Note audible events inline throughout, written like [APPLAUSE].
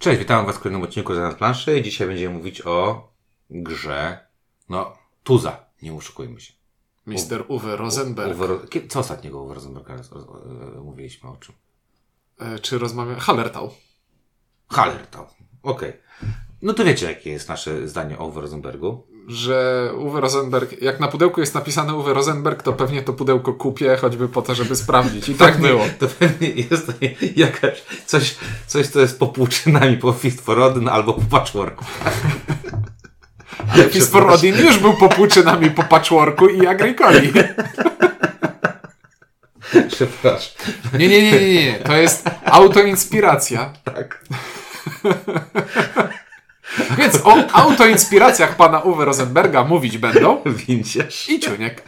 Cześć, witam Was w kolejnym odcinku za planszy. Dzisiaj będziemy mówić o grze, no, Tuza, nie oszukujmy się. Mr. Uwe Rosenberg. Uwe, co ostatniego Uwe Rosenberga e, mówiliśmy o czym? E, Czy rozmawiamy? Hallertau. Hallertau. Okej. No to wiecie, jakie jest nasze zdanie o Uwe Rosenbergu. Że Uwe Rosenberg, jak na pudełku jest napisane Uwe Rosenberg, to pewnie to pudełko kupię, choćby po to, żeby sprawdzić. I tak było. To pewnie jest jakaś, coś, coś, co jest popłuczynami po Fist for Odin albo po Patchworku. Ale Fist for Odin już był popłuczynami po patchworku i agricoli. Przepraszam. Nie, nie, nie, nie, nie. To jest autoinspiracja. Tak. Więc o autoinspiracjach pana Uwe Rosenberga mówić będą Winciarz. i Ciuniek.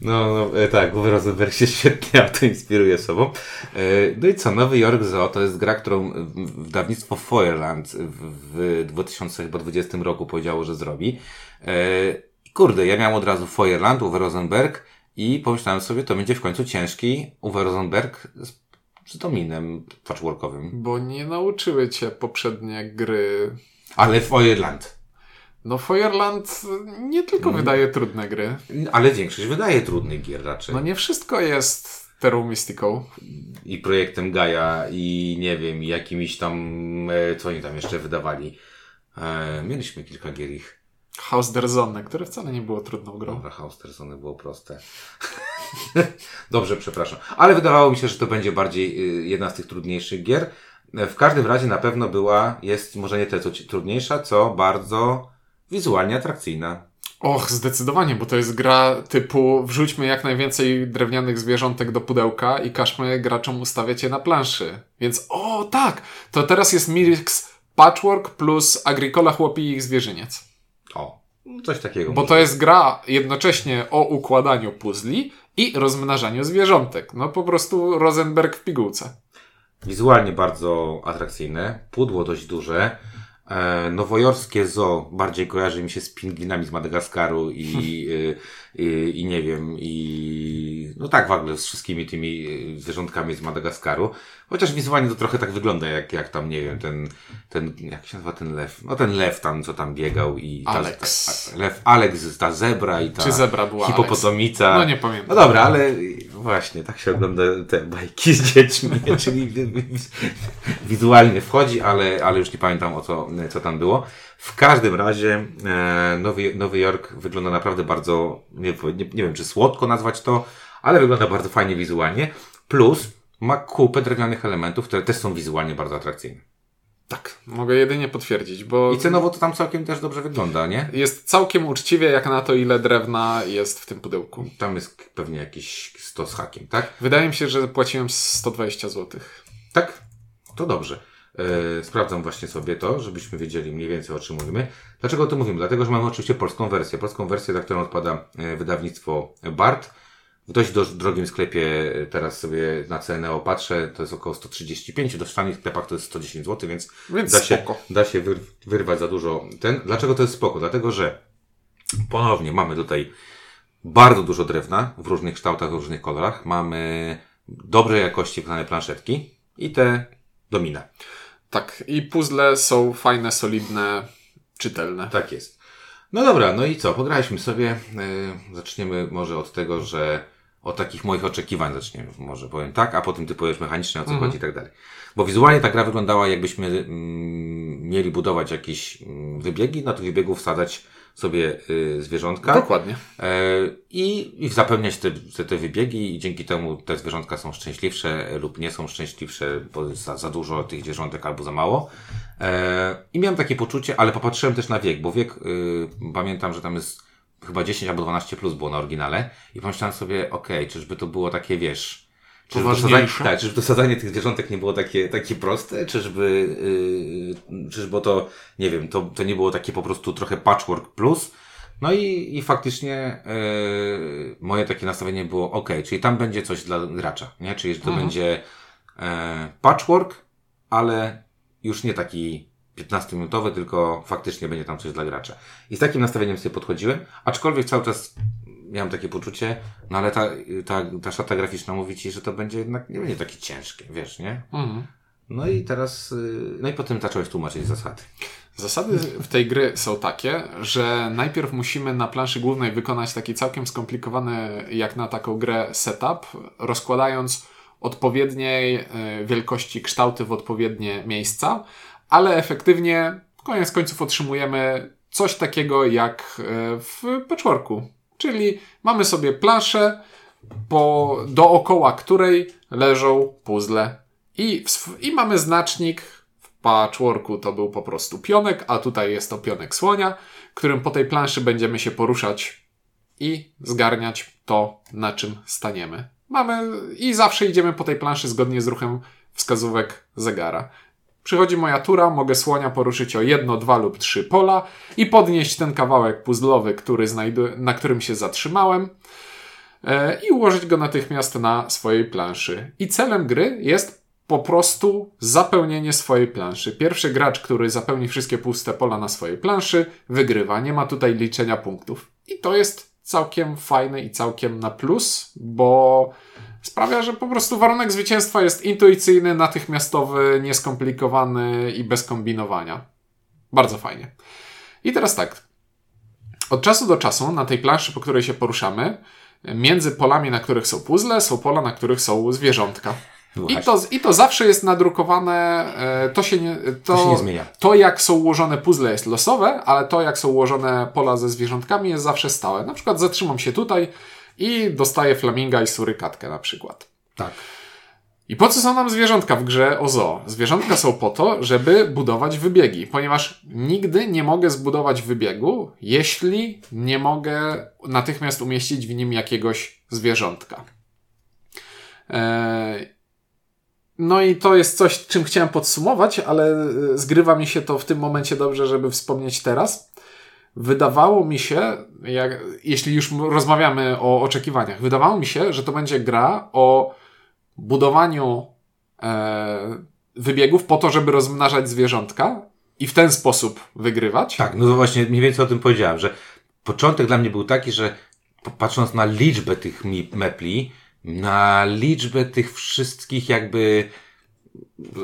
No, no e, tak, Uwe Rosenberg się świetnie autoinspiruje sobą. E, No i co, Nowy Jork Zoo to jest gra, którą w- wydawnictwo Feuerland w w 2020 roku powiedziało, że zrobi. E, Kurde, ja miałem od razu Feuerland, Uwe Rosenberg i pomyślałem sobie, to będzie w końcu ciężki Uwe Rosenberg z, z dominem patchworkowym. Bo nie nauczyły cię poprzednie gry. Ale Feuerland. No Feuerland nie tylko wydaje trudne gry. Ale większość wydaje trudnych gier raczej. No nie wszystko jest Terror Mystical. i projektem Gaia i nie wiem, i jakimiś tam, e, co oni tam jeszcze wydawali. E, mieliśmy kilka gier ich. House które wcale nie było trudną grą. Dobra, Haustersony było proste. [LAUGHS] Dobrze, przepraszam. Ale wydawało mi się, że to będzie bardziej y, jedna z tych trudniejszych gier. W każdym razie na pewno była, jest może nie tyle co trudniejsza, co bardzo wizualnie atrakcyjna. Och, zdecydowanie, bo to jest gra typu wrzućmy jak najwięcej drewnianych zwierzątek do pudełka i każmy graczom ustawiać je na planszy. Więc o tak, to teraz jest mix Patchwork plus Agricola chłopi i ich zwierzyniec. O, coś takiego. Bo to jest gra jednocześnie o układaniu puzli i rozmnażaniu zwierzątek. No po prostu Rosenberg w pigułce. Wizualnie bardzo atrakcyjne, pudło dość duże. E, nowojorskie zoo bardziej kojarzy mi się z pingwinami z Madagaskaru i, [LAUGHS] y, i nie wiem, i no tak w ogóle z wszystkimi tymi y, zwierzątkami z Madagaskaru. Chociaż wizualnie to trochę tak wygląda, jak, jak tam, nie wiem, ten, ten, jak się nazywa ten lew? No ten lew tam, co tam biegał i ta, Alex. Ta, lew, Alex, ta zebra i ta Czy zebra była hipopotomica. No nie pamiętam. No dobra, ale właśnie, tak się ogląda te bajki z dziećmi, [LAUGHS] czyli wi- wi- wi- wizualnie wchodzi, ale, ale już nie pamiętam o co, co tam było. W każdym razie e, Nowy, Nowy Jork wygląda naprawdę bardzo, nie, nie, nie wiem czy słodko nazwać to, ale wygląda bardzo fajnie wizualnie. Plus ma kupę drewnianych elementów, które też są wizualnie bardzo atrakcyjne. Tak, mogę jedynie potwierdzić, bo I cenowo to tam całkiem też dobrze wygląda, nie? jest całkiem uczciwie jak na to, ile drewna jest w tym pudełku. Tam jest pewnie jakieś 100 z hakiem, tak? Wydaje mi się, że płaciłem 120 zł. Tak? To dobrze. E, sprawdzam właśnie sobie to, żebyśmy wiedzieli mniej więcej o czym mówimy. Dlaczego o tym mówimy? Dlatego, że mamy oczywiście polską wersję. Polską wersję, za którą odpada e, wydawnictwo BART. W dość drogim sklepie e, teraz sobie na cenę patrzę, to jest około 135, do w tanich sklepach to jest 110 zł, więc, Więc da, się, da się wyr- wyrwać za dużo ten. Dlaczego to jest spoko? Dlatego, że ponownie mamy tutaj bardzo dużo drewna w różnych kształtach, w różnych kolorach. Mamy dobrej jakości wykonane planszetki i te domina. Tak, i puzzle są fajne, solidne, czytelne. Tak jest. No dobra, no i co? Pograliśmy sobie. Yy, zaczniemy może od tego, że od takich moich oczekiwań zaczniemy, może powiem tak, a potem ty powiesz mechanicznie o co chodzi i tak dalej. Bo wizualnie ta gra wyglądała jakbyśmy mm, mieli budować jakieś mm, wybiegi, na tych wybiegów wsadzać sobie y, zwierzątka. Dokładnie. E, i, i zapełniać te, te, te wybiegi i dzięki temu te zwierzątka są szczęśliwsze lub nie są szczęśliwsze, bo jest za, za dużo tych zwierzątek albo za mało. E, I miałem takie poczucie, ale popatrzyłem też na wiek, bo wiek, y, pamiętam, że tam jest chyba 10 albo 12 plus było na oryginale i pomyślałem sobie, okej, czyżby to było takie, wiesz, Poważniejsze? dosadzanie, tak, dosadzanie tych zwierzątek nie było takie, takie proste? Czyżby, yy, czyżby to, nie wiem, to, to nie było takie po prostu trochę patchwork plus? No i, i faktycznie yy, moje takie nastawienie było ok, czyli tam będzie coś dla gracza, nie? Czyli że to będzie e, patchwork, ale już nie taki 15-minutowy, tylko faktycznie będzie tam coś dla gracza. I z takim nastawieniem sobie podchodziłem, aczkolwiek cały czas miałem takie poczucie, no ale ta, ta, ta szata graficzna mówi ci, że to będzie jednak, nie będzie takie ciężkie, wiesz, nie? Mhm. No i teraz, y, no i potem zacząłeś tłumaczyć zasady. Zasady w tej gry są takie, że najpierw musimy na planszy głównej wykonać taki całkiem skomplikowany, jak na taką grę, setup, rozkładając odpowiedniej e, wielkości kształty w odpowiednie miejsca, ale efektywnie koniec końców otrzymujemy coś takiego jak e, w patchworku. Czyli mamy sobie planszę, po, dookoła której leżą puzzle i, i mamy znacznik patchworku to był po prostu pionek, a tutaj jest to pionek słonia, którym po tej planszy będziemy się poruszać i zgarniać to, na czym staniemy. Mamy i zawsze idziemy po tej planszy zgodnie z ruchem wskazówek zegara. Przychodzi moja tura, mogę słonia poruszyć o jedno, dwa lub trzy pola i podnieść ten kawałek puzzlowy, który znajdu- na którym się zatrzymałem e, i ułożyć go natychmiast na swojej planszy. I celem gry jest po prostu zapełnienie swojej planszy. Pierwszy gracz, który zapełni wszystkie puste pola na swojej planszy, wygrywa. Nie ma tutaj liczenia punktów. I to jest całkiem fajne i całkiem na plus, bo sprawia, że po prostu warunek zwycięstwa jest intuicyjny, natychmiastowy, nieskomplikowany i bez kombinowania. Bardzo fajnie. I teraz tak. Od czasu do czasu na tej planszy, po której się poruszamy, między polami, na których są puzzle, są pola, na których są zwierzątka. I to, I to zawsze jest nadrukowane, e, to się, nie, to, to się nie zmienia. To jak są ułożone puzzle jest losowe, ale to jak są ułożone pola ze zwierzątkami jest zawsze stałe. Na przykład zatrzymam się tutaj i dostaję flaminga i surykatkę na przykład. Tak. I po co są nam zwierzątka w grze o zoo? Zwierzątka są po to, żeby budować wybiegi, ponieważ nigdy nie mogę zbudować wybiegu, jeśli nie mogę natychmiast umieścić w nim jakiegoś zwierzątka. Eee, no i to jest coś, czym chciałem podsumować, ale e, zgrywa mi się to w tym momencie dobrze, żeby wspomnieć teraz. Wydawało mi się, jak, jeśli już rozmawiamy o oczekiwaniach, wydawało mi się, że to będzie gra o budowaniu e, wybiegów po to, żeby rozmnażać zwierzątka i w ten sposób wygrywać. Tak, no właśnie mniej więcej o tym powiedziałem, że początek dla mnie był taki, że patrząc na liczbę tych mepli, na liczbę tych wszystkich jakby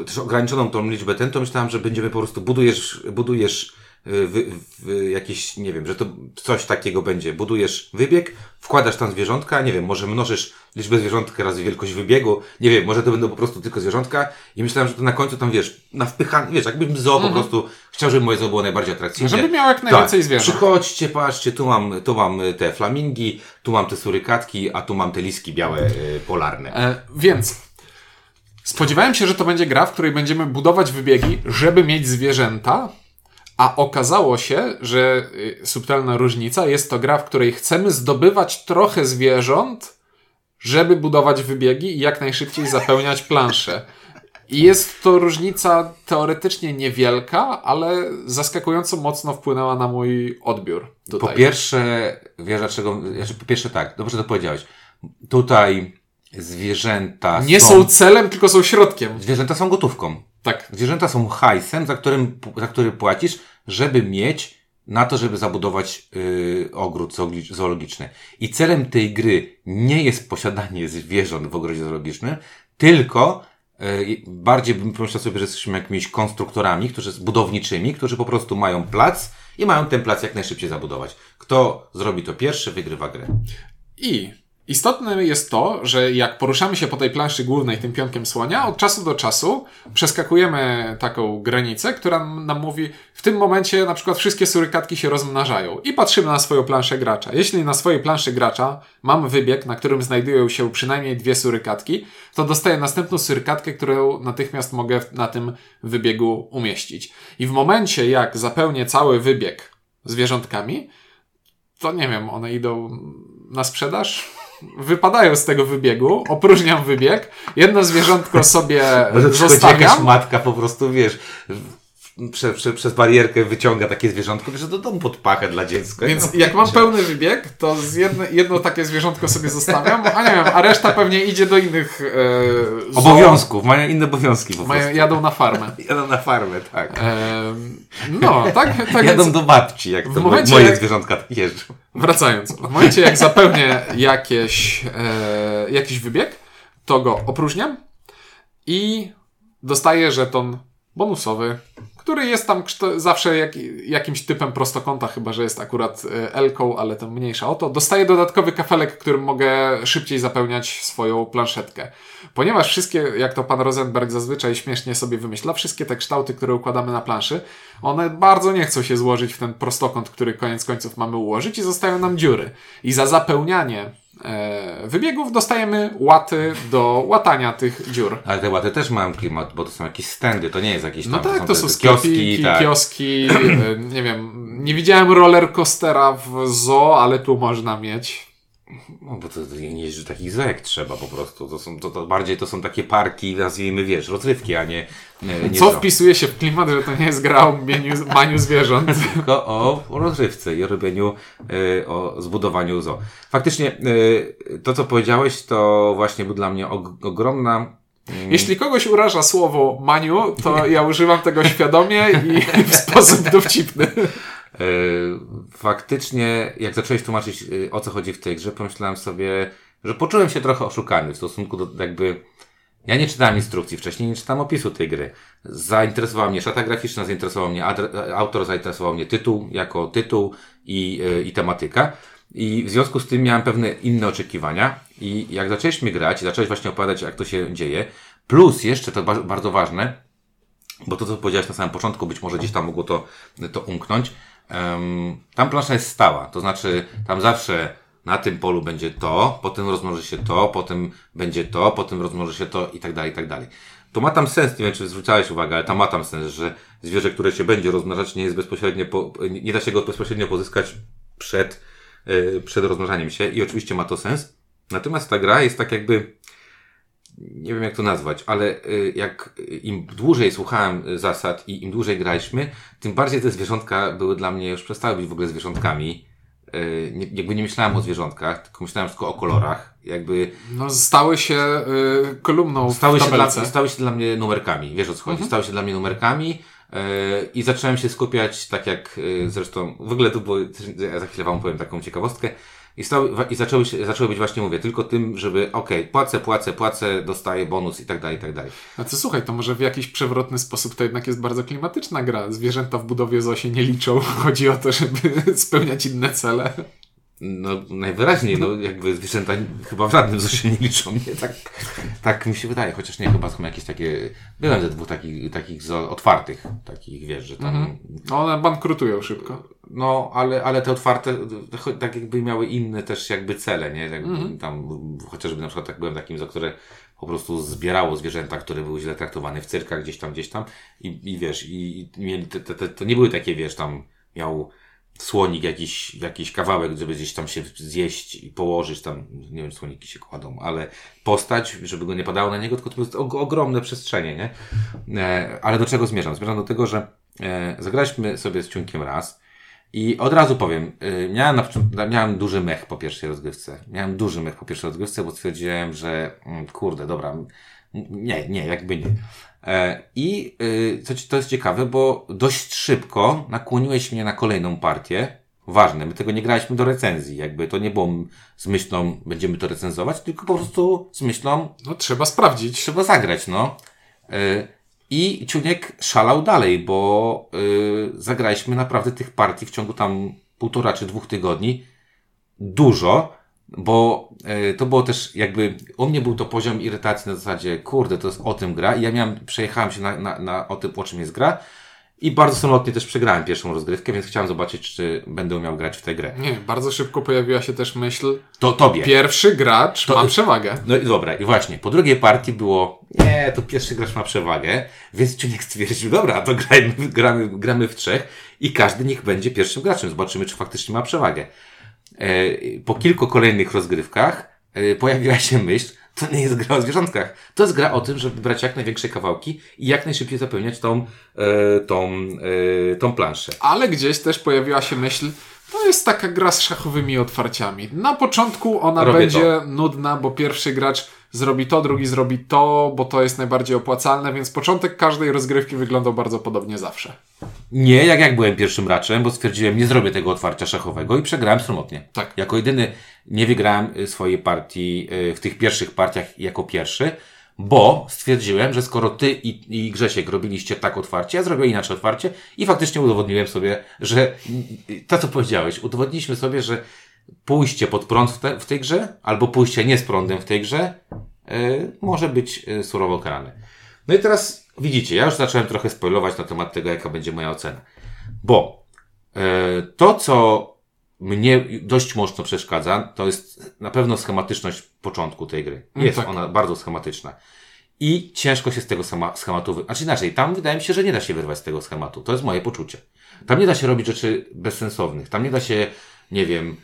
też ograniczoną tą liczbę ten, to myślałem, że będziemy po prostu budujesz, budujesz y, w, w jakieś, nie wiem, że to coś takiego będzie. Budujesz wybieg, wkładasz tam zwierzątka, nie wiem, może mnożysz liczbę zwierzątek razy wielkość wybiegu, nie wiem, może to będą po prostu tylko zwierzątka i myślałem, że to na końcu tam, wiesz, na wpychanie, wiesz, jakbym zoo -hmm. po mhm. prostu chciał, żeby moje zoo było najbardziej atrakcyjne. Żeby miał jak najwięcej tak, zwierząt. Przychodźcie, patrzcie, tu mam, tu mam te flamingi, tu mam te surykatki, a tu mam te liski białe y, polarne. E, więc spodziewałem się, że to będzie gra, w której będziemy budować wybiegi, żeby mieć zwierzęta, a okazało się, że y, subtelna różnica jest to gra, w której chcemy zdobywać trochę zwierząt, żeby budować wybiegi i jak najszybciej zapełniać planszę. I jest to różnica teoretycznie niewielka, ale zaskakująco mocno wpłynęła na mój odbiór. Tutaj. Po pierwsze, wiesz dlaczego, znaczy po pierwsze tak, dobrze to powiedziałeś. Tutaj zwierzęta Nie są, są celem, tylko są środkiem. Zwierzęta są gotówką. Tak. Zwierzęta są hajsem, za, którym, za który płacisz, żeby mieć na to, żeby zabudować yy, ogród zoologiczny. I celem tej gry nie jest posiadanie zwierząt w ogrodzie zoologicznym, tylko yy, bardziej bym pomyślał sobie, że jesteśmy jakimiś konstruktorami, którzy budowniczymi, którzy po prostu mają plac i mają ten plac jak najszybciej zabudować. Kto zrobi to pierwszy, wygrywa grę. I Istotne jest to, że jak poruszamy się po tej planszy głównej tym pionkiem słonia, od czasu do czasu przeskakujemy taką granicę, która nam mówi, w tym momencie na przykład wszystkie surykatki się rozmnażają i patrzymy na swoją planszę gracza. Jeśli na swojej planszy gracza mam wybieg, na którym znajdują się przynajmniej dwie surykatki, to dostaję następną surykatkę, którą natychmiast mogę na tym wybiegu umieścić. I w momencie, jak zapełnię cały wybieg zwierzątkami, to nie wiem, one idą na sprzedaż? Wypadają z tego wybiegu, opróżniam wybieg, jedno zwierzątko sobie zostawiam. jakaś matka po prostu, wiesz, prze, prze, przez barierkę wyciąga takie zwierzątko, że do domu pod pachę dla dziecka. Więc no, jak mam pełny wybieg, to jedno, jedno takie zwierzątko sobie zostawiam, a nie wiem, a reszta pewnie idzie do innych e, obowiązków, mają inne obowiązki po mają, Jadą na farmę. [LAUGHS] jadą na farmę, tak. E, no, tak, tak Jadą do babci, jak to momencie, moje zwierzątka tak jeżdżą. Wracając, w momencie jak zapełnię jakieś, e, jakiś wybieg, to go opróżniam i dostaje żeton bonusowy, który jest tam zawsze jak, jakimś typem prostokąta, chyba że jest akurat e, L-ką, ale to mniejsza o to. Dostaję dodatkowy kafelek, którym mogę szybciej zapełniać swoją planszetkę. Ponieważ wszystkie, jak to pan Rosenberg zazwyczaj śmiesznie sobie wymyśla, wszystkie te kształty, które układamy na planszy, one bardzo nie chcą się złożyć w ten prostokąt, który koniec końców mamy ułożyć i zostają nam dziury. I za zapełnianie wybiegów dostajemy łaty do łatania tych dziur. Ale te łaty też mają klimat, bo to są jakieś stędy, to nie jest jakiś tam... No tak, to te są sklepiki, tak. kioski, e, nie wiem, nie widziałem roller coastera w zoo, ale tu można mieć. No bo to, to nie jest, że takich zoek trzeba po prostu. To są, to, to bardziej to są takie parki, nazwijmy, wiesz, rozrywki, a nie, nie, nie Co zoo. wpisuje się w klimat, że to nie jest gra o mieniu, maniu zwierząt. [LAUGHS] tylko o, rozrywce i o robieniu, y, o zbudowaniu zoo. Faktycznie, y, to co powiedziałeś, to właśnie był dla mnie og- ogromna Jeśli kogoś uraża słowo maniu, to ja używam tego świadomie i [LAUGHS] w sposób dowcipny. E, Faktycznie, jak zacząłeś tłumaczyć, e, o co chodzi w tej grze, pomyślałem sobie, że poczułem się trochę oszukany w stosunku do jakby. Ja nie czytałem instrukcji wcześniej, nie czytałem opisu tej gry. Zainteresowała mnie szata graficzna, zainteresował mnie adre- autor, zainteresował mnie tytuł jako tytuł i, e, i tematyka. I w związku z tym miałem pewne inne oczekiwania. I jak zaczęliśmy grać, zacząłeś właśnie opowiadać, jak to się dzieje. Plus jeszcze, to ba- bardzo ważne, bo to, co powiedziałeś na samym początku, być może gdzieś tam mogło to, to umknąć. Tam plansza jest stała, to znaczy tam zawsze na tym polu będzie to, potem rozmnoży się to, potem będzie to, potem rozmnoży się to i tak dalej, i tak dalej. To ma tam sens, nie wiem czy zwróciłeś uwagę, ale tam ma tam sens, że zwierzę, które się będzie rozmnażać nie jest bezpośrednio, po, nie da się go bezpośrednio pozyskać przed, yy, przed rozmnażaniem się i oczywiście ma to sens. Natomiast ta gra jest tak jakby, nie wiem jak to nazwać, ale y, jak y, im dłużej słuchałem y, zasad i im dłużej graliśmy, tym bardziej te zwierzątka były dla mnie, już przestały być w ogóle zwierzątkami. Y, Nie, jakby nie myślałem o zwierzątkach, tylko myślałem tylko o kolorach. Jakby No, stały się y, kolumną stały się, dla, stały się dla mnie numerkami. Wiesz o co chodzi? Stały się dla mnie numerkami yy, i zacząłem się skupiać, tak jak yy, zresztą, w ogóle tu było, ja za chwilę wam powiem taką ciekawostkę. I, stały, I zaczęły, się, zaczęły być właśnie, mówię, tylko tym, żeby, okej, płacę, płacę, płacę, dostaję bonus i tak dalej, i tak dalej. A to słuchaj, to może w jakiś przewrotny sposób to jednak jest bardzo klimatyczna gra. Zwierzęta w budowie zoo się nie liczą. [LAUGHS] Chodzi o to, żeby [LAUGHS] spełniać inne cele. No, najwyraźniej, no, jakby zwierzęta chyba w żadnym się nie liczą, nie? Tak, tak mi się wydaje, chociaż nie, chyba są jakieś takie, byłem ze dwóch takich, takich otwartych, takich, wiesz, że tam, No, one bankrutują szybko. no, ale, ale te otwarte, tak jakby miały inne też jakby cele, nie? Jakby tam, chociażby na przykład tak byłem takim, za które po prostu zbierało zwierzęta, które były źle traktowane w cyrkach gdzieś tam, gdzieś tam i, i wiesz, i, i mieli te, te, te, to nie były takie, wiesz, tam miał słonik jakiś, jakiś kawałek, żeby gdzieś tam się zjeść i położyć tam, nie wiem, słoniki się kładą, ale postać, żeby go nie padało na niego, tylko to jest og- ogromne przestrzenie, nie? E, ale do czego zmierzam? Zmierzam do tego, że e, zagraliśmy sobie z ciunkiem raz i od razu powiem, y, miałem, na, miałem duży mech po pierwszej rozgrywce. Miałem duży mech po pierwszej rozgrywce, bo stwierdziłem, że mm, kurde, dobra, nie, nie, jakby nie. E, I y, co ci- to jest ciekawe, bo dość szybko nakłoniłeś mnie na kolejną partię. Ważne, my tego nie graliśmy do recenzji, jakby to nie było z myślą, będziemy to recenzować, tylko po prostu z myślą, No, trzeba sprawdzić. trzeba zagrać, no. Y, I Ciuniek szalał dalej, bo y, zagraliśmy naprawdę tych partii w ciągu tam półtora czy dwóch tygodni dużo, bo y, to było też jakby, u mnie był to poziom irytacji na zasadzie, kurde, to jest o tym gra i ja miałem, przejechałem się na, na, na o tym, o czym jest gra i bardzo samotnie też przegrałem pierwszą rozgrywkę, więc chciałem zobaczyć, czy będę umiał grać w tę grę. Nie, bardzo szybko pojawiła się też myśl, To tobie. pierwszy gracz To- ma przewagę. No i dobra, i właśnie, po drugiej partii było, nie, to pierwszy gracz ma przewagę, więc Ciuniek stwierdził, dobra, to grajmy, gramy, gramy w trzech i każdy niech będzie pierwszym graczem, zobaczymy, czy faktycznie ma przewagę. E, po kilku kolejnych rozgrywkach e, pojawiła się myśl, to nie jest gra o zwierzątkach, to jest gra o tym, żeby brać jak największe kawałki i jak najszybciej zapełniać tą, e, tą, tą planszę. Ale gdzieś też pojawiła się myśl, to jest taka gra z szachowymi otwarciami. Na początku ona Robię będzie nudna, bo pierwszy gracz zrobi to, drugi zrobi to, bo to jest najbardziej opłacalne, więc początek każdej rozgrywki wyglądał bardzo podobnie zawsze. Nie, jak jak byłem pierwszym raczem, bo stwierdziłem, nie zrobię tego otwarcia szachowego i przegrałem sromotnie. Tak. Jako jedyny nie wygrałem y, swojej partii y, w tych pierwszych partiach jako pierwszy, Bo stwierdziłem, że skoro ty i, i Grzesiek robiliście tak otwarcie, ja zrobię inaczej otwarcie i faktycznie udowodniłem sobie, że to co powiedziałeś, udowodniliśmy sobie, że pójście pod prąd w, te, w tej grze, albo pójście nie z prądem w tej grze, yy, może być yy, surowo karane. No i teraz widzicie, ja już zacząłem trochę spoilować na temat tego, jaka będzie moja ocena. Bo yy, to, co mnie dość mocno przeszkadza, to jest na pewno schematyczność początku tej gry. Jest tak. ona bardzo schematyczna. I ciężko się z tego schema- schematu, wy... znaczy inaczej, tam wydaje mi się, że nie da się wyrwać z tego schematu. To jest moje poczucie. Tam nie da się robić rzeczy bezsensownych. Tam nie da się, nie wiem,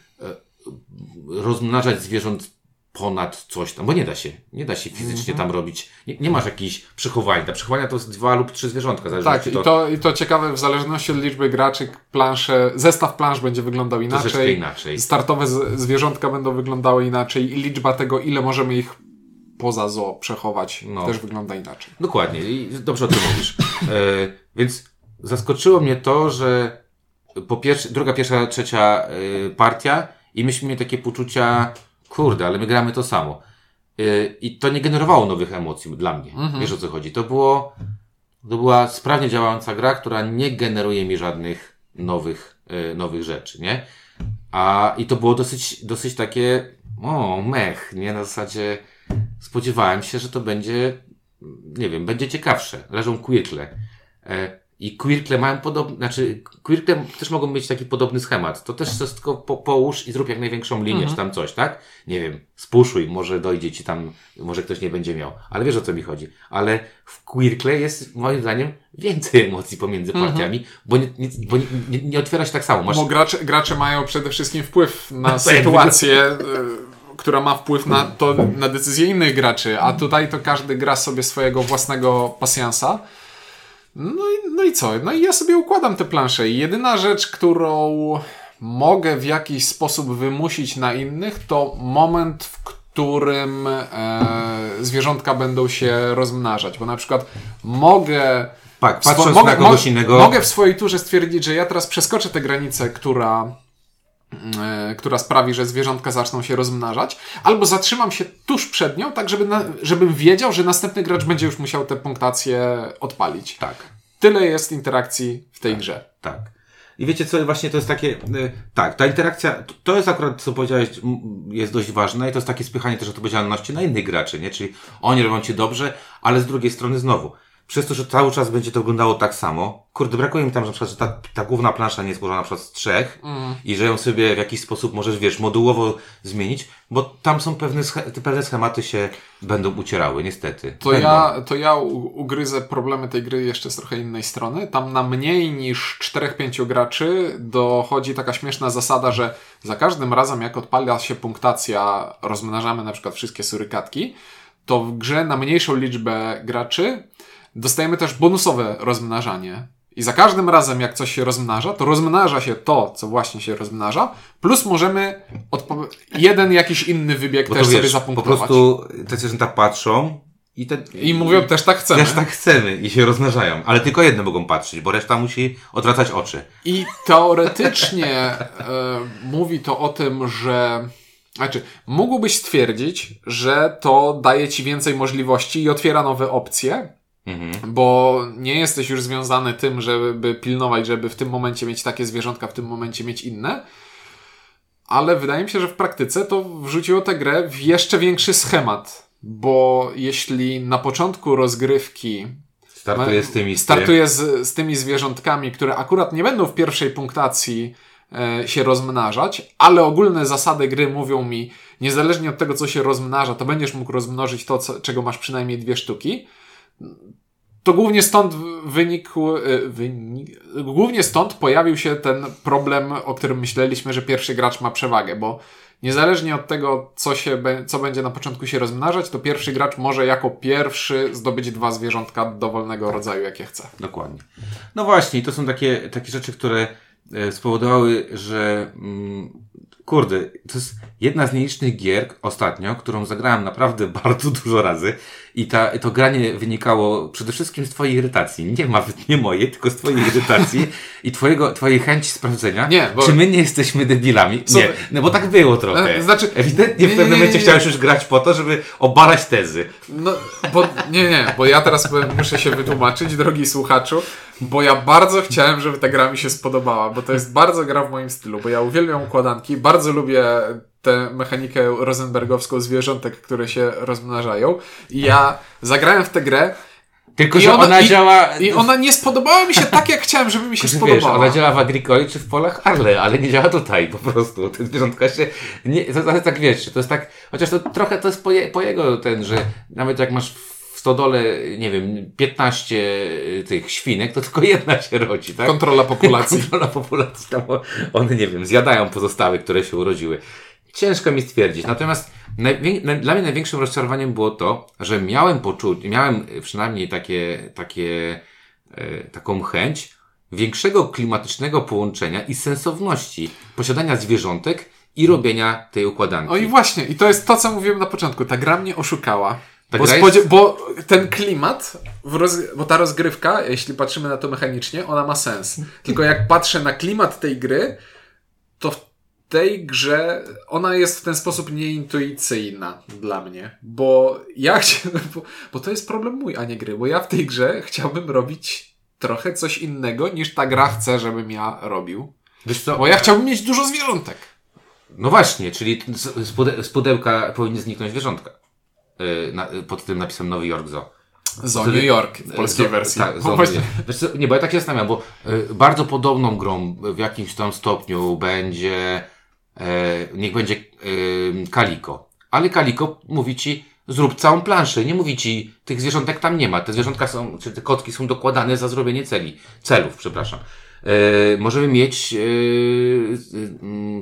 rozmnażać zwierząt ponad coś tam, bo nie da się. Nie da się fizycznie tam robić. Nie, nie masz jakichś przechowań. Te przechowania to jest dwa lub trzy zwierzątka. zależy, Tak, czy i to, i to ciekawe, w zależności od liczby graczy, plansze, zestaw plansz będzie wyglądał inaczej. inaczej. Startowe z, zwierzątka będą wyglądały inaczej i liczba tego, ile możemy ich poza zoo przechować, No. też wygląda inaczej. Dokładnie, i dobrze o tym mówisz. E, więc zaskoczyło mnie to, że po pierwsze, druga, pierwsza, trzecia e, partia i myśmy mieli takie poczucia, kurde, ale my gramy to samo. E, I to nie generowało nowych emocji dla mnie. Wiesz o co chodzi? To było, to była sprawnie działająca gra, która nie generuje mi żadnych nowych, e, nowych rzeczy, nie? A, i to było dosyć, dosyć takie, o, mech, nie? Na zasadzie spodziewałem się, że to będzie, nie wiem, będzie ciekawsze. Leżą quirkle. I quirkle mają podobny, znaczy, quirkle też mogą mieć taki podobny schemat. To też tylko po, połóż i zrób jak największą linię, czy tam coś, tak? Nie wiem, spuszuj, może dojdzie ci tam, może ktoś nie będzie miał. Ale wiesz o co mi chodzi. Ale w quirkle jest, moim zdaniem, więcej emocji pomiędzy partiami, bo, nie, nie, bo nie, nie, otwiera się tak samo. Masz, Bo gracze, gracze mają przede wszystkim wpływ na [LAUGHS] sytuację, y, która ma wpływ na, to, na decyzje innych graczy, a tutaj to każdy gra sobie swojego własnego pasjansa. No i, no i co? No i ja sobie układam te plansze i jedyna rzecz, którą mogę w jakiś sposób wymusić na innych, to moment, w którym e, zwierzątka będą się rozmnażać. Bo na przykład mogę tak, patrząc mogę, na kogoś innego, Mogę w swojej turze stwierdzić, że ja teraz przeskoczę tę granicę, która, która sprawi, że zwierzątka zaczną się rozmnażać, albo zatrzymam się tuż przed nią, tak żeby na, żebym wiedział, że następny gracz będzie już musiał tę punktację odpalić. tak. Tyle jest interakcji w tej grze. Tak. I wiecie co, właśnie to jest takie, y, tak, ta interakcja, to- jest akurat, co powiedziałeś, jest dość ważne i to jest takie spychanie też odpowiedzialności na innych graczy, nie? Czyli oni robią ci dobrze, ale z drugiej strony znowu, przez to, że cały czas będzie to wyglądało tak samo, kurde, brakuje mi tam, że na przykład, że ta, ta główna plansza nie jest złożona na przykład z trzech i że ją sobie w jakiś sposób możesz, wiesz, modułowo zmienić, bo tam są pewne, te pewne schematy się będą ucierały, niestety. To Będą. ja, to ja ugryzę problemy tej gry jeszcze z trochę innej strony. Tam na mniej niż 4-5 graczy dochodzi taka śmieszna zasada, że za każdym razem jak odpala się punktacja, rozmnażamy na przykład wszystkie surykatki, to w grze na mniejszą liczbę graczy dostajemy też bonusowe rozmnażanie. I za każdym razem, jak coś się rozmnaża, to rozmnaża się to, co właśnie się rozmnaża, plus możemy jeden jakiś inny wybieg Bo też to sobie wiesz, po zapunktować. prostu te zwierzęta patrzą i, te, I mówią, też tak chcemy. Też tak chcemy i się rozmnażają, ale tylko jedne mogą patrzeć, bo reszta musi odwracać oczy. I teoretycznie e, mówi to o tym, że. Znaczy, mógłbyś stwierdzić, że to daje ci więcej możliwości i otwiera nowe opcje, Mhm. bo nie jesteś już związany tym, żeby pilnować, żeby w tym momencie mieć takie zwierzątka, w tym momencie mieć inne. Ale wydaje mi się, że w praktyce to wrzuciło tę grę w jeszcze większy schemat. Bo jeśli na początku rozgrywki Startuję z tymi. Startuję z, z tymi zwierzątkami, które akurat nie będą w pierwszej punktacji e, się rozmnażać, ale ogólne zasady gry mówią mi, niezależnie od tego, co się rozmnaża, to będziesz mógł rozmnożyć to, co, czego masz przynajmniej dwie sztuki. To głównie stąd wynikł, e, wynik, głównie stąd pojawił się ten problem, o którym myśleliśmy, że pierwszy gracz ma przewagę, bo niezależnie od tego, co, się, co będzie na początku się rozmnażać, to pierwszy gracz może jako pierwszy zdobyć dwa zwierzątka dowolnego rodzaju, jakie chce. Dokładnie. No właśnie, to są takie, takie rzeczy, które e, spowodowały, że mm, kurde, to jest jedna z nielicznych gier ostatnio, którą zagrałem naprawdę [LAUGHS] bardzo dużo razy i ta, to granie wynikało przede wszystkim z twojej irytacji. Nie ma, nie mojej, tylko z twojej irytacji [LAUGHS] i twojego, twojej chęci sprawdzenia, Nie, bo- czy my nie jesteśmy debilami. Co- Nie, no bo tak było trochę. E, znaczy- Ewidentnie nie, w pewnym momencie chciałeś już grać po to, żeby obalać tezy. No, bo nie, nie, bo ja teraz muszę się wytłumaczyć, drogi słuchaczu, bo ja bardzo chciałem, żeby ta gra mi się spodobała, bo to jest bardzo gra w moim stylu, bo ja uwielbiam układanki, bardzo lubię tę mechanikę rosenbergowską zwierzątek, które się rozmnażają i ja zagrałem w tę grę Tylko, I że ona- ona, i- działa... i ona nie spodobała mi się tak, jak chciałem, żeby mi się Że wiesz, spodobała. ona działa w Agricoli czy w polach Arle, ale nie działa tutaj po prostu. Te zwierzątka się, nie, to, to tak wiesz, to jest tak, chociaż to trochę to jest po, je, po jego ten, że nawet jak masz w stodole, nie wiem, 15 tych świnek, to tylko jedna się rodzi, tak? Kontrola populacji. [LAUGHS] Kontrola populacji, tam one, nie wiem, zjadają pozostałe, które się urodziły. Ciężko mi stwierdzić. Natomiast dla mnie największym rozczarowaniem było to, że miałem poczucie, miałem przynajmniej takie, takie, e, taką chęć większego klimatycznego połączenia i sensowności posiadania zwierzątek i robienia tej układanki. O i właśnie, i to jest to, co mówiłem na początku. Ta gra mnie oszukała. Ta bo, spodzie- jest- bo ten klimat, roz... bo ta rozgrywka, jeśli patrzymy na to mechanicznie, ona ma sens. Tylko jak patrzę na klimat tej gry, to w tej grze ona jest w ten sposób nieintuicyjna dla mnie. Bo ja chciałem, [LAUGHS] bo, bo to jest problem mój, a nie gry. Bo ja w tej grze chciałbym robić trochę coś innego, niż ta gra chce, żebym ja robił. Wiesz co? Bo ja chciałbym mieć dużo zwierzątek. No właśnie, czyli z, z pudełka powinny zniknąć zwierzątka. Yy, na, pod tym napisem Nowy Jork Zoo. Zo New York w polskiej Zo- wersji. Tak, No zo- właśnie. Nie, bo ja tak się zastanawiam, bo y, bardzo podobną grą w jakimś tam stopniu będzie, e, niech będzie y, Kaliko. Ale Kaliko mówi ci, zrób całą planszę. Nie mówi ci, tych zwierzątek tam nie ma. Te zwierzątka są, czy te kotki są dokładane za zrobienie celi, celów, przepraszam. Możemy mieć y,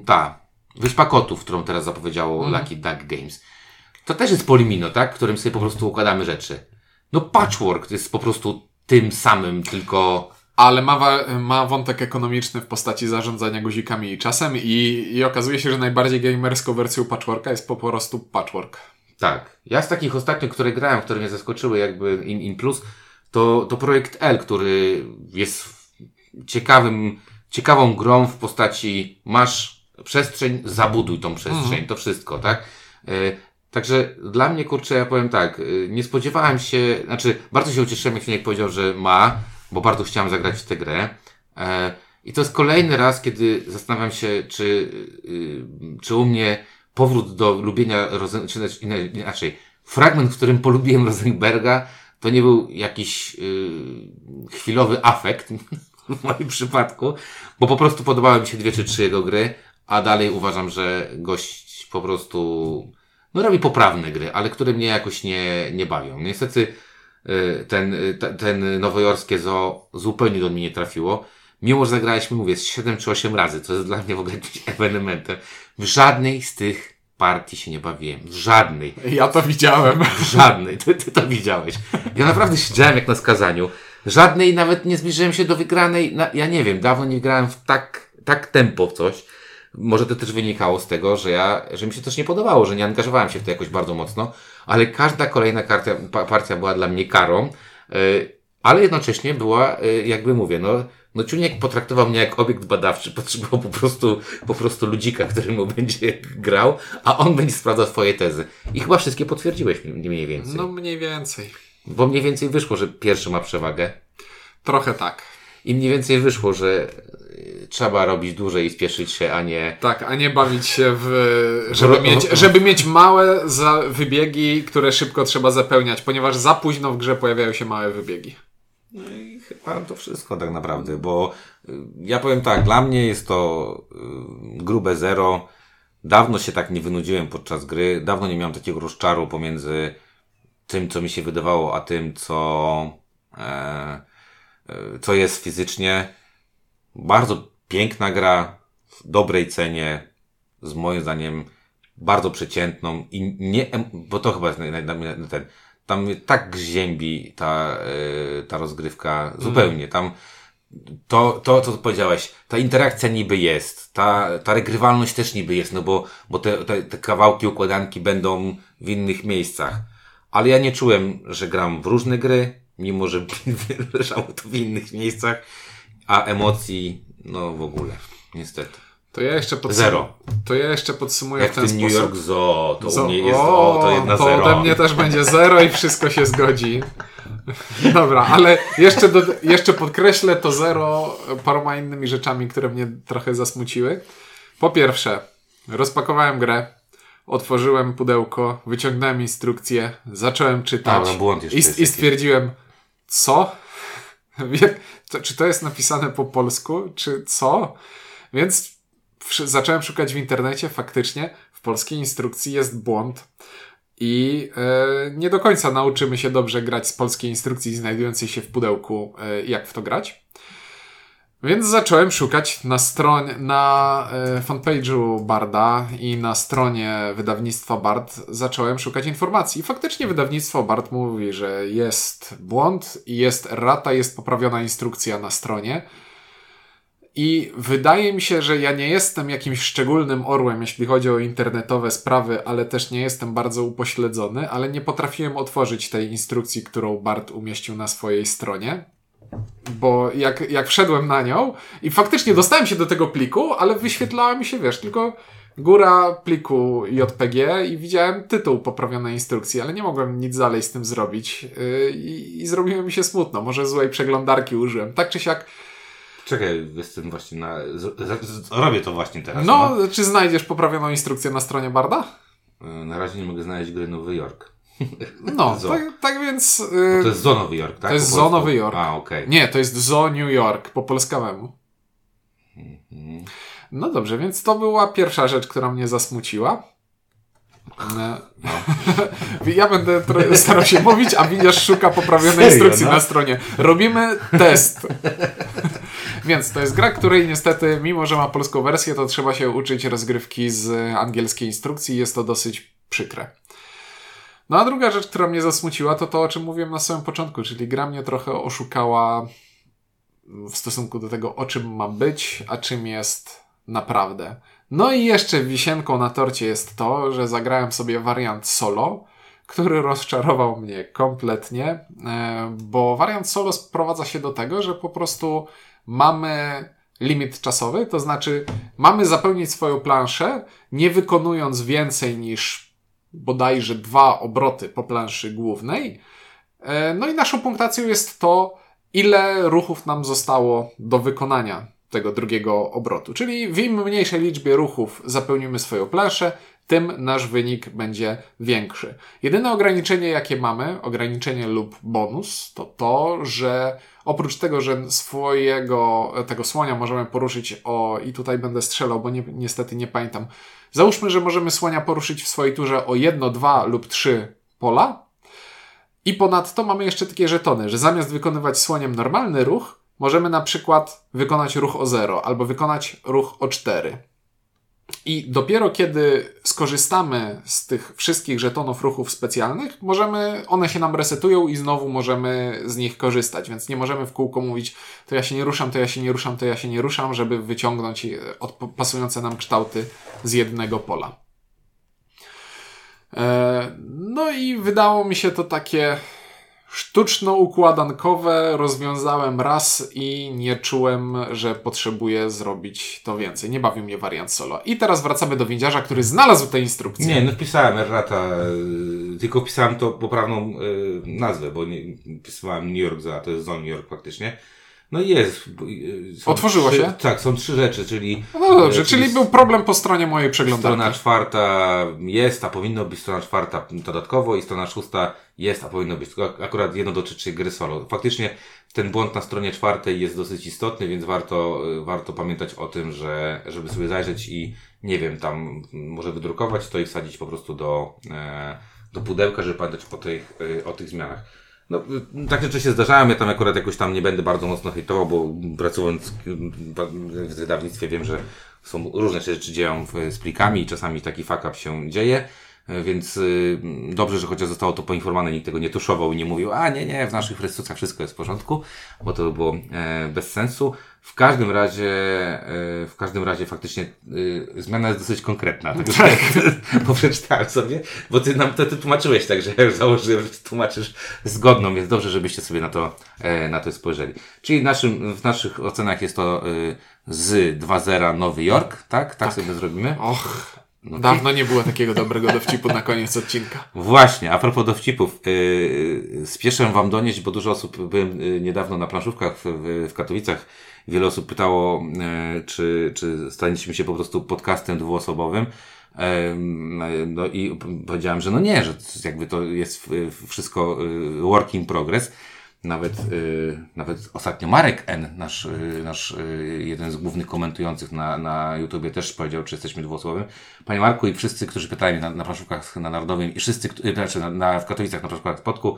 ta, Wyspa Kotów, którą teraz zapowiedziało Lucky Duck Games. To też jest polimino, tak? W którym sobie po prostu układamy rzeczy. No patchwork to jest po prostu tym samym, tylko... Ale ma, wa- ma wątek ekonomiczny w postaci zarządzania guzikami i czasem i, i okazuje się, że najbardziej gamerską wersją patchworka jest po prostu patchwork. Tak. Ja z takich ostatnich, które grałem, które mnie zaskoczyły jakby in, in plus, to, to projekt L, który jest ciekawym, ciekawą grą w postaci masz przestrzeń, zabuduj tą przestrzeń, to wszystko, tak? Także dla mnie, kurczę, ja powiem tak, y, nie spodziewałem się, znaczy bardzo się ucieszyłem, jak Finek powiedział, że ma, bo bardzo chciałem zagrać w tę grę. E, I to jest kolejny raz, kiedy zastanawiam się, czy, y, czy u mnie powrót do lubienia czy inna- inaczej, fragment, w którym polubiłem Rosenberga, to nie był jakiś y, chwilowy afekt [LAUGHS] w moim przypadku, bo po prostu podobały mi się dwie czy trzy jego gry, a dalej uważam, że gość po prostu no robi poprawne gry, ale które mnie jakoś nie, nie bawią. Niestety y, ten, y, te- ten nowojorskie zoo zupełnie do mnie nie trafiło. Mimo, że zagraliśmy, mówię, z 7 czy 8 razy, co jest dla mnie w ogóle jakimś [LAUGHS] ewenementem. W żadnej z tych partii się nie bawiłem. W żadnej. Ja to widziałem. W żadnej. Ty, ty to widziałeś. Ja naprawdę siedziałem jak na skazaniu. Żadnej nawet nie zbliżyłem się do wygranej. Na, ja nie wiem, dawno nie grałem w tak, tak tempo w coś. Może to też wynikało z tego, że ja, że mi się też nie podobało, że nie angażowałem się w to jakoś bardzo mocno, ale każda kolejna karta, pa, partia była dla mnie karą, yy, ale jednocześnie była, yy, jakby mówię, no, no Ciuniek potraktował mnie jak obiekt badawczy, [LAUGHS] potrzebował po prostu, po prostu ludzika, który mu [LAUGHS] będzie grał, a on będzie sprawdzał swoje tezy. I chyba wszystkie potwierdziłeś mniej mniej więcej. No mniej więcej. Bo mniej więcej wyszło, że pierwszy ma przewagę. Trochę tak. I mniej więcej wyszło, że y, trzeba robić dłużej i spieszyć się, a nie. Tak, a nie bawić się w... Żeby mieć, żeby mieć małe wybiegi, które szybko trzeba zapełniać, ponieważ za późno w grze pojawiają się małe wybiegi. No i chyba to wszystko tak naprawdę, bo y, ja powiem tak, dla mnie jest to y, grube zero. Dawno się tak nie wynudziłem podczas gry, dawno nie miałem takiego rozczaru pomiędzy tym, co mi się wydawało, a tym, co, e, e, co jest fizycznie. Bardzo piękna gra, w dobrej cenie, z moim zdaniem bardzo przeciętną i nie, bo to chyba jest naj, naj, naj, ten, tam tak ziębi ta, e, ta rozgrywka zupełnie. Tam to, to, to, co powiedziałeś, ta interakcja niby jest, ta, ta regrywalność też niby jest, no bo, bo te, te, te kawałki układanki będą w innych miejscach. Ale ja nie czułem, że gram w różne gry, mimo że [LAUGHS] leżało to w innych miejscach, a emocji, no w ogóle, niestety. To ja jeszcze podsum- Zero. To ja jeszcze podsumuję Jak w ten ten New sposób. York Zoo, to u mnie jest o, o, to jedna to zero. ode mnie też będzie zero i wszystko się zgodzi. Dobra, ale jeszcze, do, jeszcze podkreślę to zero paroma innymi rzeczami, które mnie trochę zasmuciły. Po pierwsze, rozpakowałem grę, otworzyłem pudełko, wyciągnąłem instrukcję, zacząłem czytać A, no i, i stwierdziłem, co? [LAUGHS] To, czy to jest napisane po polsku, czy co? Więc zacząłem szukać w internecie, faktycznie w polskiej instrukcji jest błąd i e, nie do końca nauczymy się dobrze grać z polskiej instrukcji znajdującej się w pudełku, e, jak w to grać. Więc zacząłem szukać na stronie, na e, fanpage'u Barda i na stronie wydawnictwa Bard zacząłem szukać informacji. I faktycznie wydawnictwo Bard mówi, że jest błąd jest rata, jest poprawiona instrukcja na stronie. I wydaje mi się, że ja nie jestem jakimś szczególnym orłem, jeśli chodzi o internetowe sprawy, ale też nie jestem bardzo upośledzony, ale nie potrafiłem otworzyć tej instrukcji, którą Bart umieścił na swojej stronie. Bo jak, jak wszedłem na nią i faktycznie dostałem się do tego pliku, ale wyświetlała mi się, wiesz, tylko góra pliku JPG i widziałem tytuł poprawionej instrukcji, ale nie mogłem nic dalej z tym zrobić yy, i, i zrobiło mi się smutno. Może złej przeglądarki użyłem. Tak czy siak, Czekaj, jestem właśnie na... Robię to właśnie teraz. no, czy znajdziesz poprawioną instrukcję na stronie Barda? no. Na razie nie mogę znaleźć gry Nowy Jork. No, tak, tak więc... Yy, to jest Zo Nowy Jork, tak? to jest Po Zo polsku? Nowy Jork. A, okej. Nie, to jest Zo New York po polskawemu. Mhm. No dobrze, więc to była pierwsza rzecz, która mnie zasmuciła. E, [LAUGHS] ja będę starał się mówić, a Winiarz szuka poprawionej Serio, instrukcji no? na stronie. Robimy test. [LAUGHS] Więc to jest gra, której niestety, mimo że ma polską wersję, to trzeba się uczyć rozgrywki z angielskiej instrukcji. Jest to dosyć przykre. No a druga rzecz, która mnie zasmuciła, to to, o czym mówiłem na samym początku, czyli gra mnie trochę oszukała w stosunku do tego, o czym ma być, a czym jest naprawdę. No i jeszcze wisienką na torcie jest to, że zagrałem sobie wariant solo, który rozczarował mnie kompletnie, e, bo wariant solo sprowadza się do tego, że po prostu mamy limit czasowy, to znaczy mamy zapełnić swoją planszę, nie wykonując więcej niż bodajże dwa obroty po planszy głównej. E, No i naszą punktacją jest to, ile ruchów nam zostało do wykonania tego drugiego obrotu. Czyli w im mniejszej liczbie ruchów zapełnimy swoją planszę, tym nasz wynik będzie większy. Jedyne ograniczenie, jakie mamy, ograniczenie lub bonus, to to, że oprócz tego, że swojego tego słonia możemy poruszyć o, i tutaj będę strzelał, bo nie, niestety nie pamiętam. Załóżmy, że możemy słonia poruszyć w swojej turze o jedno, dwa lub trzy pola, i ponadto mamy jeszcze takie żetony, że zamiast wykonywać słoniem normalny ruch, możemy na przykład wykonać ruch o 0 albo wykonać ruch o 4. I dopiero kiedy skorzystamy z tych wszystkich żetonów ruchów specjalnych, możemy, one się nam resetują i znowu możemy z nich korzystać, więc nie możemy w kółko mówić, to ja się nie ruszam, to ja się nie ruszam, to ja się nie ruszam, żeby wyciągnąć e, pasujące nam kształty z jednego pola. E, No i wydało mi się to takie sztuczno-układankowe. Rozwiązałem raz i nie czułem, że potrzebuję zrobić to więcej. Nie bawił mnie wariant solo. I teraz wracamy do windziarza, który znalazł tę instrukcję. Nie, no wpisałem errata, y, tylko wpisałem to poprawną y, nazwę, bo nie, wpisałem New York za, to jest Zone New York faktycznie. No jest. y, są Otworzyło trzy, się? Tak, są trzy rzeczy, czyli No dobrze, y, czyli był problem po stronie mojej przeglądarki. strona czwarta jest, a powinno być strona czwarta dodatkowo i strona szósta jest, a powinno być. Akurat jedno dotyczy gry solo. Faktycznie ten błąd na stronie czwartej jest dosyć istotny, więc warto, y, warto pamiętać o tym, że żeby sobie zajrzeć i nie wiem, tam może wydrukować to i wsadzić po prostu do, e, do pudełka, żeby pamiętać o tych, o tych zmianach. No, takie rzeczy się zdarzają, ja tam akurat jakoś tam nie będę bardzo mocno hejtował, bo pracując w wydawnictwie wiem, że są różne rzeczy dzieją z plikami i czasami taki fuck up się dzieje. E, Więc y, dobrze, że chociaż zostało to poinformowane, nikt tego nie tuszował i nie mówił, a nie, nie, w naszych rejestracjach wszystko jest w porządku, bo to by było e, bez sensu. W każdym razie, e, w każdym razie faktycznie zmiana jest dosyć konkretna. Także tak. [LAUGHS] bo przeczytałem sobie, bo ty nam to ty tłumaczyłeś tak, że ja już założyłem, że tłumaczysz zgodną, więc dobrze, żebyście sobie na to, na to spojrzeli. Czyli naszym, w naszych ocenach jest to z 2.0 Nowy Jork, tak? Tak, sobie zrobimy. Och, dawno nie było takiego dobrego dowcipu na koniec odcinka. Właśnie, a propos dowcipów, yy, spieszę Wam donieść, bo dużo osób, byłem yy, niedawno na planszówkach w, w, Katowicach, wiele osób pytało, yy, czy, czy staniemy się po prostu podcastem dwuosobowym. Yy, no i powiedziałem, że no nie, że jakby to jest wszystko work in progress. Nawet, yy, nawet ostatnio Marek N., nasz, yy, nasz yy, jeden z głównych komentujących na, na YouTubie też powiedział, czy jesteśmy dwusłowem. Panie Marku i wszyscy, którzy pytali mnie na, na planszówkach na Narodowym i wszyscy, którzy, znaczy na, na, w Katowicach na planszówkach Spodku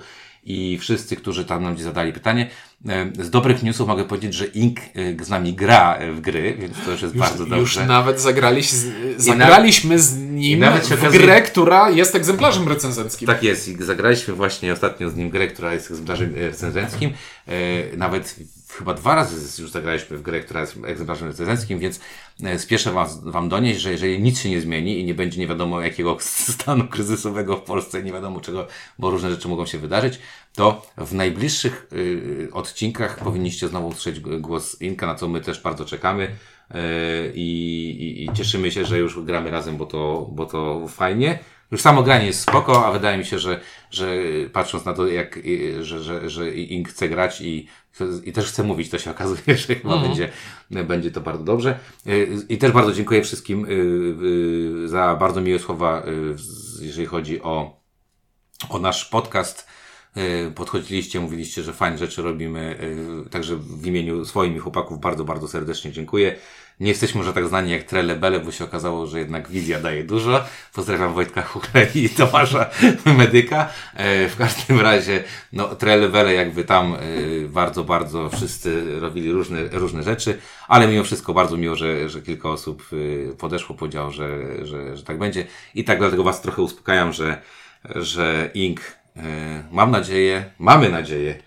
i wszyscy, którzy tam nam zadali pytanie, yy, z dobrych newsów mogę powiedzieć, że Ink yy, z nami gra w gry, więc to już jest Już, bardzo już dobrze. nawet zagraliśmy z, zagraliśmy z nim nawet w okazuje- grę, która jest egzemplarzem recenzenckim. Tak jest i zagraliśmy właśnie ostatnio z nim grę, która jest egzemplarzem e, recenzenckim. E, nawet chyba dwa razy już zagraliśmy w grę, która jest egzemplarzem recenzenckim, więc e, spieszę was, Wam donieść, że jeżeli nic się nie zmieni i nie będzie nie wiadomo jakiego [LAUGHS] stanu kryzysowego w Polsce, nie wiadomo czego, bo różne rzeczy mogą się wydarzyć, to w najbliższych y, odcinkach powinniście znowu usłyszeć głos Inka, na co my też bardzo czekamy. E, I, i, I cieszymy się, że już gramy razem, bo to, bo to fajnie. Już samo granie jest spoko, a wydaje mi się, że, że patrząc na to, jak, że, że, że Ink chce grać i, i też chce mówić, to się [LAUGHS] okazuje, że chyba będzie, będzie to bardzo dobrze. Y, I też bardzo dziękuję wszystkim y, y, za bardzo miłe słowa, jeżeli chodzi o, o nasz podcast. Podchodziliście, mówiliście, że fajne rzeczy robimy, także w imieniu swoim i chłopaków bardzo, bardzo serdecznie dziękuję. Nie jesteśmy może tak znani jak Trele Bele, bo się okazało, że jednak wizja daje dużo. Pozdrawiam Wojtka Huchle i Tomasza Medyka. E, W każdym razie, no, Trele Bele jakby tam y, bardzo, bardzo wszyscy robili różne, różne rzeczy, ale mimo wszystko bardzo miło, że, że kilka osób y, podeszło, powiedziało, że, że, że tak będzie. I tak dlatego Was trochę uspokajam, że, że Ink, mam nadzieję, mamy nadzieję,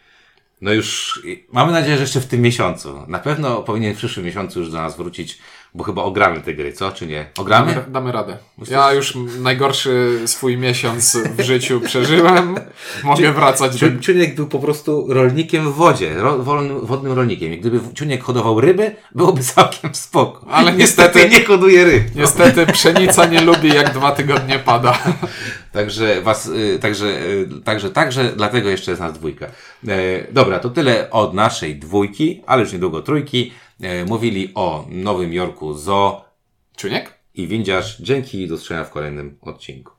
no już mamy nadzieję, że jeszcze w tym miesiącu. Na pewno powinien w przyszłym miesiącu już do nas wrócić, bo chyba ogramy te gry, co? Czy nie? Ogramy? Damy, damy radę. Ja już najgorszy swój miesiąc w życiu przeżyłem. [LAUGHS] Mogę wracać do... Ciu- Ciuniek był po prostu rolnikiem w wodzie, ro, wolnym, wodnym rolnikiem. I gdyby Ciuniek hodował ryby, byłoby całkiem spoko. Ale niestety niestety- nie hoduje ryb. Niestety [LAUGHS] pszenica nie lubi jak dwa tygodnie pada. [LAUGHS] Także was, y, także, y, także, także, dlatego jeszcze jest nas dwójka. E, dobra, to tyle od naszej dwójki, ale już niedługo trójki. E, mówili o Nowym Jorku Zo Czuniek? i Windziarz. Dzięki i do zobaczenia w kolejnym odcinku.